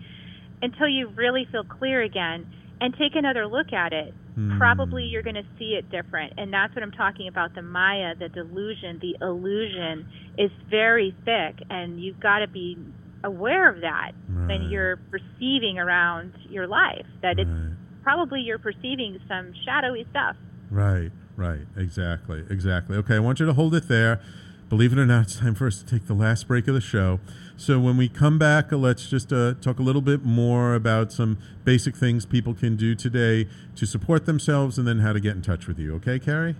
until you really feel clear again and take another look at it Hmm. probably you're going to see it different and that's what i'm talking about the maya the delusion the illusion is very thick and you've got to be aware of that Right. when you're perceiving around your life that it's Right. probably you're perceiving some shadowy stuff Right, right, exactly, exactly. Okay, I want you to hold it there. Believe it or not, it's time for us to take the last break of the show. So when we come back, uh, let's just uh, talk a little bit more about some basic things people can do today to support themselves and then how to get in touch with you. Okay, Kerri?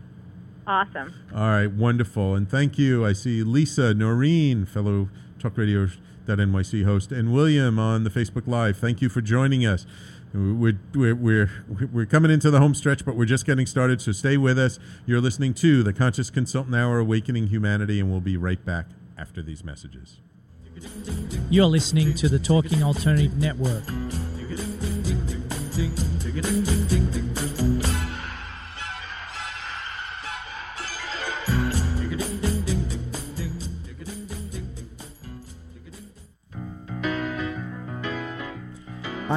awesome All right, wonderful. And thank you. I see Lisa, Noreen, fellow Talk Radio NYC host, and William on the Facebook Live. Thank you for joining us. We're, we're, we're, we're coming into the home stretch, but we're just getting started, so stay with us. You're listening to the Conscious Consultant Hour Awakening Humanity, and we'll be right back after these messages. You're listening to the Talking Alternative Network.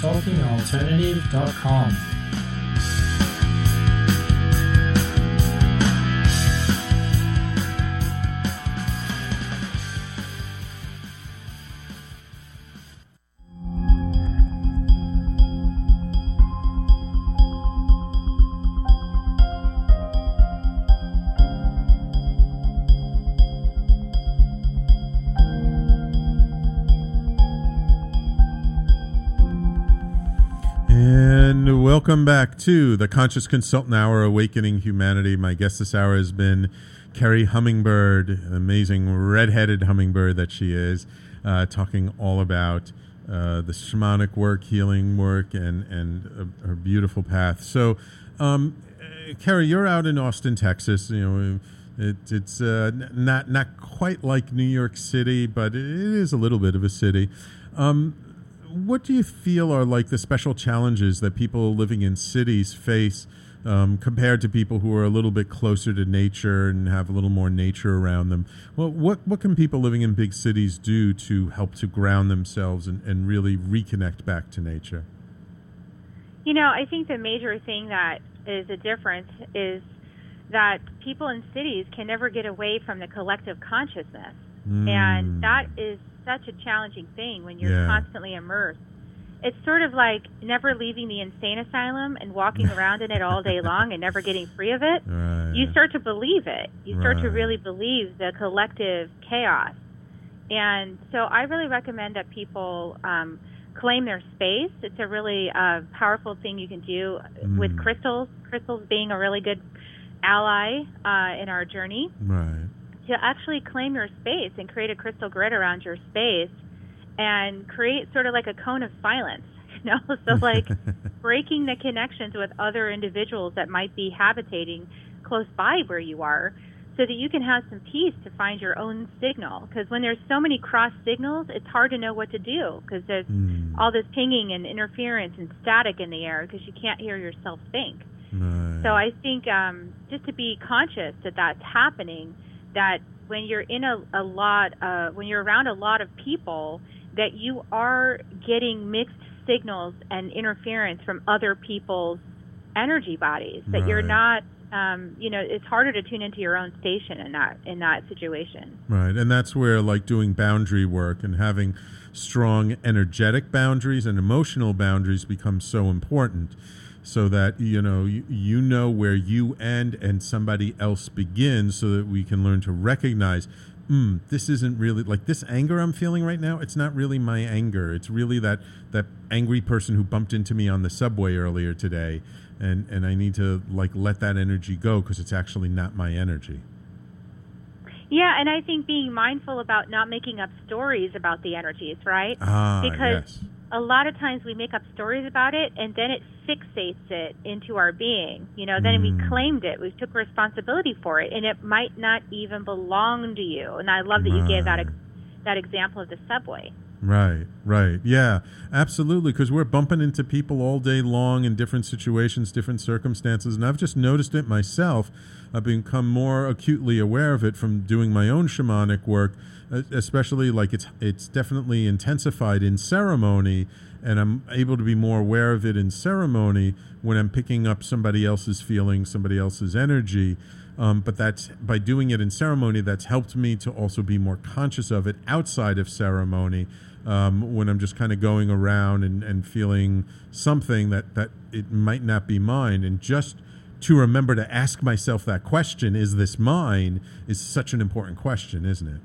talkingalternative.com. welcome back to the Conscious Consultant Hour Awakening Humanity. My guest this hour has been Kerri Hummingbird, an amazing red-headed hummingbird that she is, uh, talking all about uh, the shamanic work, healing work, and and uh, her beautiful path. So, um, Kerri, you're out in Austin, Texas. You know, it, it's uh, not not quite like New York City, but it is a little bit of a city. Um, what do you feel are like the special challenges that people living in cities face um, compared to people who are a little bit closer to nature and have a little more nature around them? Well, what what can people living in big cities do to help to ground themselves and, and really reconnect back to nature? You know, I think the major thing that is a difference is that people in cities can never get away from the collective consciousness. Mm. And that is such a challenging thing when you're Yeah. constantly immersed. It's sort of like never leaving the insane asylum and walking around in it all day long and never getting free of it. Right. You start to believe it. You start to really believe the collective chaos. And so I really recommend that people um, claim their space. It's a really uh, powerful thing you can do with Mm. crystals, crystals being a really good ally uh, in our journey right. To actually claim your space and create a crystal grid around your space and create sort of like a cone of silence you know so like breaking the connections with other individuals that might be habitating close by where you are so that you can have some peace to find your own signal because when there's so many cross signals it's hard to know what to do because there's Mm. all this pinging and interference and static in the air because you can't hear yourself think Right. so I think um, just to be conscious that that's happening, that when you're in a, a lot, uh, when you're around a lot of people, that you are getting mixed signals and interference from other people's energy bodies. That you're not, um, you know, it's harder to tune into your own station in that in that situation. Right. And that's where like doing boundary work and having strong energetic boundaries and emotional boundaries becomes so important so that you know you, you know where you end and somebody else begins so that we can learn to recognize mm, this isn't really like this anger I'm feeling right now. It's not really my anger. It's really that that angry person who bumped into me on the subway earlier today, and and I need to like let that energy go because it's actually not my energy. Yeah, and I think being mindful about not making up stories about the energies, right? Ah, because yes. A lot of times we make up stories about it and then it fixates it into our being. You know, then we Mm. claimed it, we took responsibility for it, and it might not even belong to you. And I love that you gave that ex- that example of the subway. Right, right. Yeah, absolutely. Because we're bumping into people all day long in different situations, different circumstances. And I've just noticed it myself. I've become more acutely aware of it from doing my own shamanic work, especially like it's, it's definitely intensified in ceremony. And I'm able to be more aware of it in ceremony when I'm picking up somebody else's feelings, somebody else's energy. Um, but that's by doing it in ceremony, that's helped me to also be more conscious of it outside of ceremony um, when I'm just kind of going around and, and feeling something that, that it might not be mine. And just to remember to ask myself that question, is this mine, is such an important question, isn't it?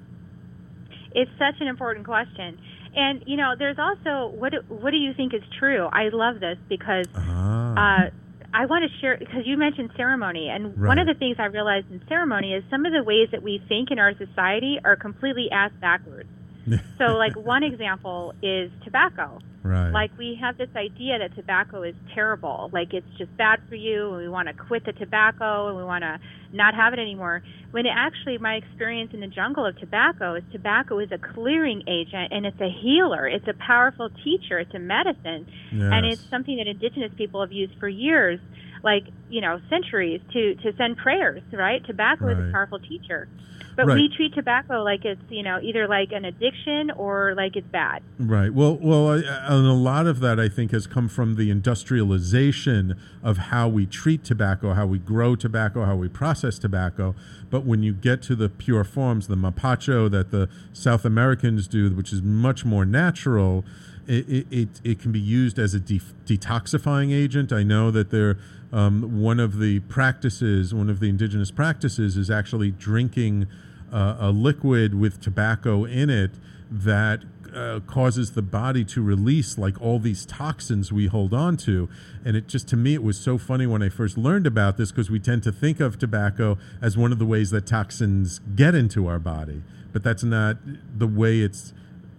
It's such an important question. And you know, there's also what do, what do you think is true? I love this because Ah. uh, I want to share because you mentioned ceremony, and one of the things I realized in ceremony is some of the ways that we think in our society are completely ass backwards. So, like one example is tobacco. Right. Like we have this idea that tobacco is terrible, like it's just bad for you, and we want to quit the tobacco and we want to not have it anymore. When it actually, my experience in the jungle of tobacco is tobacco is a clearing agent and it's a healer. It's a powerful teacher. It's a medicine, and it's something that indigenous people have used for years, like you know centuries, to to send prayers. Right? Tobacco is Right. a powerful teacher. But Right. we treat tobacco like it's, you know, either like an addiction or like it's bad. Right. Well, well, I, and a lot of that I think has come from the industrialization of how we treat tobacco, how we grow tobacco, how we process tobacco. But when you get to the pure forms, the mapacho that the South Americans do, which is much more natural, it it, it, it can be used as a de- detoxifying agent. I know that there. Um, one of the practices, one of the indigenous practices, is actually drinking uh, a liquid with tobacco in it that uh, causes the body to release like all these toxins we hold on to. And it just to me, it was so funny when I first learned about this because we tend to think of tobacco as one of the ways that toxins get into our body, but that's not the way it's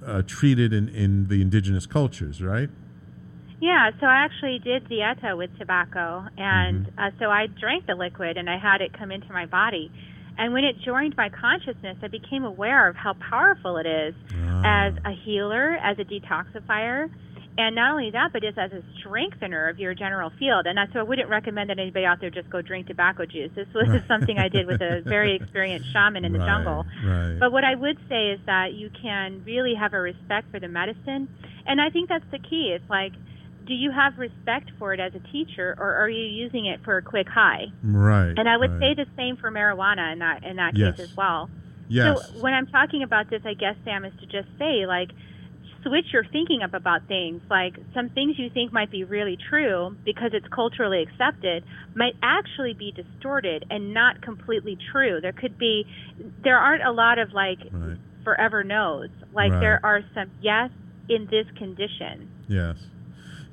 uh, treated in, in the indigenous cultures, right? Yeah, so I actually did dieta with tobacco, and Mm-hmm. uh, so I drank the liquid and I had it come into my body. And when it joined my consciousness, I became aware of how powerful it is Ah. as a healer, as a detoxifier, and not only that, but it's as a strengthener of your general field. And that's, so I wouldn't recommend that anybody out there just go drink tobacco juice. This was something I did with a very experienced shaman in the Right, jungle. right. But what I would say is that you can really have a respect for the medicine. And I think that's the key. It's like, do you have respect for it as a teacher, or are you using it for a quick high? Right. And I would right. say the same for marijuana in that in that Yes. case as well. yes. So when I'm talking about this, I guess Sam is to just say like switch your thinking up about things. Like some things you think might be really true because it's culturally accepted might actually be distorted and not completely true. There could be there aren't a lot of like right. forever knows. Like Right. there are some yes in this condition. Yes.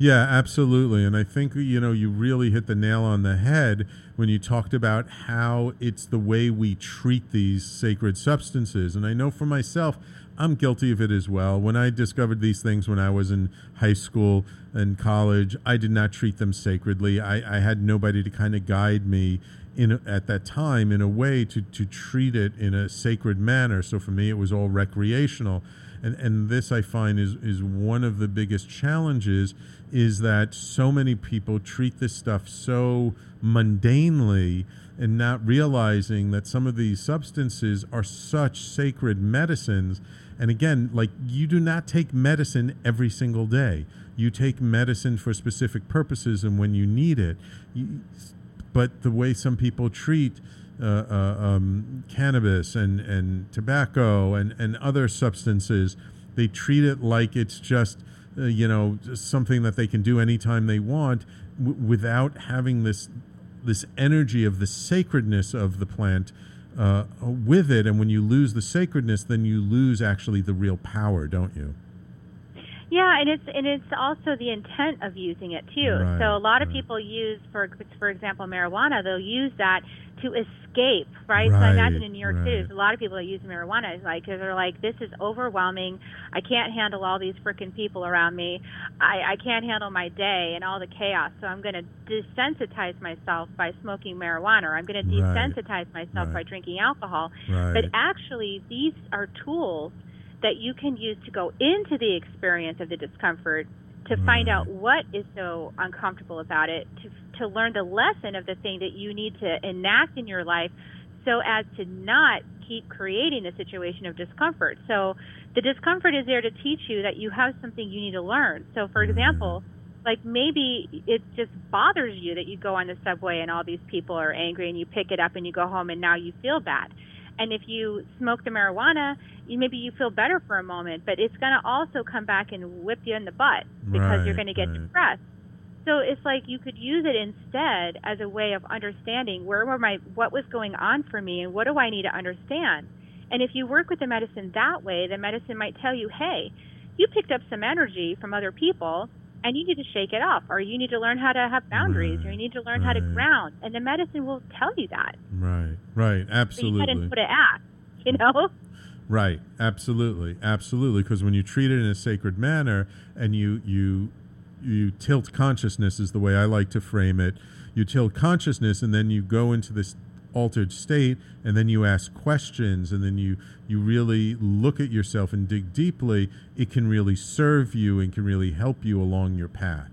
Yeah, absolutely. And I think, you know, you really hit the nail on the head when you talked about how it's the way we treat these sacred substances. And I know for myself, I'm guilty of it as well. When I discovered these things when I was in high school and college, I did not treat them sacredly. I, I had nobody to kind of guide me in at that time in a way to, to treat it in a sacred manner. So for me, it was all recreational. And, and this I find is, is one of the biggest challenges is that so many people treat this stuff so mundanely and not realizing that some of these substances are such sacred medicines. And again, like you do not take medicine every single day. You take medicine for specific purposes and when you need it. You, but the way some people treat uh, uh, um, cannabis and, and tobacco and, and other substances, they treat it like it's just, uh, you know, something that they can do anytime they want w- without having this this energy of the sacredness of the plant uh, with it. And when you lose the sacredness, then you lose actually the real power, don't you? Yeah, and it's and it's also the intent of using it too. Right, so a lot of people use, for for example, marijuana. They'll use that to escape, right? so I imagine in New York right. City, there's a lot of people that use marijuana. Is like 'cause they're like, this is overwhelming. I can't handle all these freaking people around me. I I can't handle my day and all the chaos. So I'm going to desensitize myself by smoking marijuana, or I'm going to Right, desensitize myself by drinking alcohol. Right. But actually, these are tools that you can use to go into the experience of the discomfort to find out what is so uncomfortable about it, to, to learn the lesson of the thing that you need to enact in your life so as to not keep creating the situation of discomfort. So the discomfort is there to teach you that you have something you need to learn. So, for mm-hmm. example, like maybe it just bothers you that you go on the subway and all these people are angry and you pick it up and you go home and now you feel bad. And if you smoke the marijuana, you, maybe you feel better for a moment, but it's going to also come back and whip you in the butt because you're going to get right. depressed. So it's like you could use it instead as a way of understanding where were my what was going on for me and what do I need to understand. And if you work with the medicine that way, the medicine might tell you, "Hey, you picked up some energy from other people and you need to shake it off or you need to learn how to have boundaries or you need to learn how to ground. And the medicine will tell you that. Right, right, so you absolutely. head put it act you know? Right, absolutely, absolutely. Because when you treat it in a sacred manner and you you you tilt consciousness is the way I like to frame it. You tilt consciousness, and then you go into this altered state, and then you ask questions, and then you you really look at yourself and dig deeply. It can really serve you and can really help you along your path.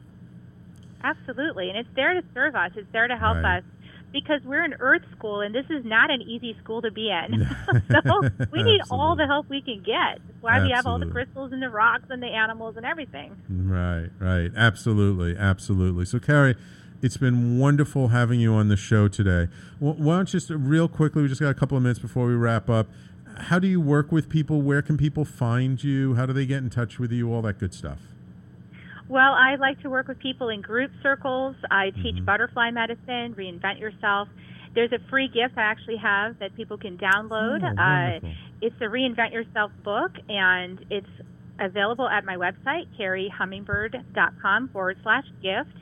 Absolutely. And it's there to serve us. It's there to help Right. us because we're an earth school and this is not an easy school to be in. so we need all the help we can get. That's why we have all the crystals and the rocks and the animals and everything. Right, right. Absolutely, absolutely. So, Kerri, it's been wonderful having you on the show today. Why don't you just real quickly, we just got a couple of minutes before we wrap up. How do you work with people? Where can people find you? How do they get in touch with you? All that good stuff. Well, I like to work with people in group circles. I teach Mm-hmm. butterfly medicine, reinvent yourself. There's a free gift I actually have that people can download. Oh, uh, it's the Reinvent Yourself book, and it's available at my website, kerrihummingbird.com forward slash gift.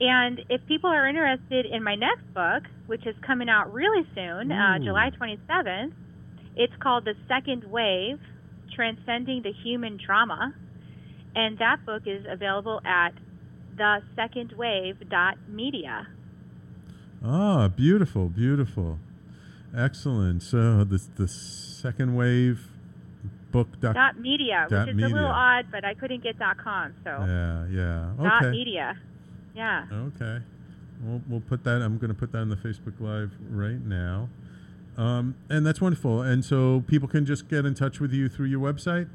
And if people are interested in my next book, which is coming out really soon, uh, July 27th, it's called The Second Wave Transcending the Human Drama. And that book is available at thesecondwave.media. Ah, beautiful, beautiful, excellent. So the the second wave book doc. Dot media, dot which is a little odd, but I couldn't get dot com, so Yeah, yeah. Okay. dot media. Yeah. Okay. We'll, we'll put that. I'm going to put that on the Facebook Live right now. Um, and that's wonderful. And so people can just get in touch with you through your website.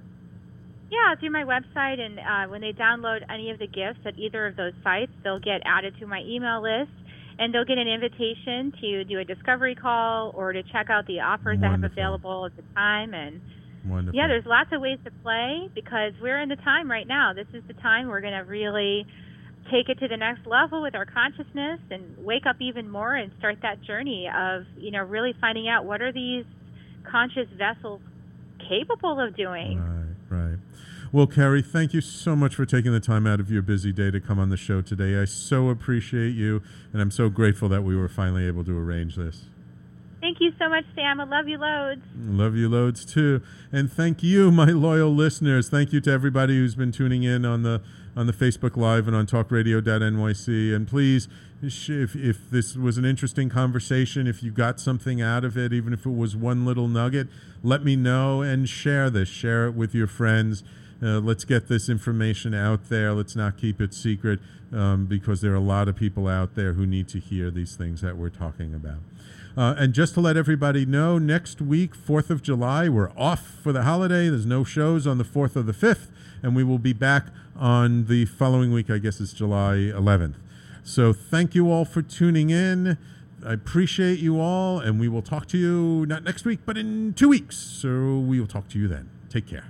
Yeah, through my website, and uh, when they download any of the gifts at either of those sites, they'll get added to my email list, and they'll get an invitation to do a discovery call or to check out the offers I have available at the time. And Wonderful. yeah, there's lots of ways to play because we're in the time right now. This is the time we're going to really take it to the next level with our consciousness and wake up even more and start that journey of you know really finding out what are these conscious vessels capable of doing. Right, right. Well, Kerri, thank you so much for taking the time out of your busy day to come on the show today. I so appreciate you, and I'm so grateful that we were finally able to arrange this. Thank you so much, Sam. I love you loads. Love you loads too, and thank you, my loyal listeners. Thank you to everybody who's been tuning in on the on the Facebook Live and on TalkRadio.nyc. And please, if if this was an interesting conversation, if you got something out of it, even if it was one little nugget, let me know and share this. Share it with your friends. Uh, let's get this information out there. Let's not keep it secret um, because there are a lot of people out there who need to hear these things that we're talking about. Uh, and just to let everybody know, next week, 4th of July, we're off for the holiday. There's no shows on the 4th or the 5th, and we will be back on the following week, I guess it's July 11th. So thank you all for tuning in. I appreciate you all, and we will talk to you not next week, but in two weeks. So we will talk to you then. Take care.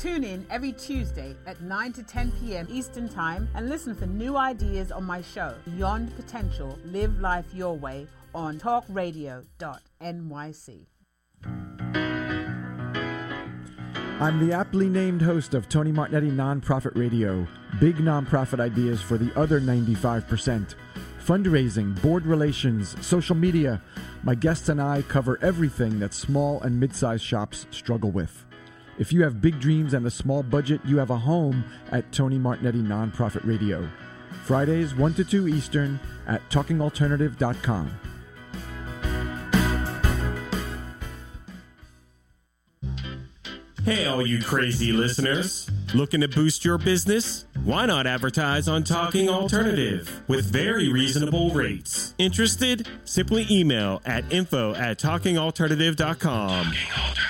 Tune in every Tuesday at 9 to 10 p.m. Eastern Time and listen for new ideas on my show, Beyond Potential Live Life Your Way, on talkradio.nyc. I'm the aptly named host of Tony Martignetti Nonprofit Radio. Big nonprofit ideas for the other 95%. Fundraising, board relations, social media. My guests and I cover everything that small and mid sized shops struggle with. If you have big dreams and a small budget, you have a home at Tony Martignetti Nonprofit Radio. Fridays, 1 to 2 Eastern at talkingalternative.com. Hey, all you crazy listeners. Looking to boost your business? Why not advertise on Talking Alternative with very reasonable rates? Interested? Simply email at info at talkingalternative.com. The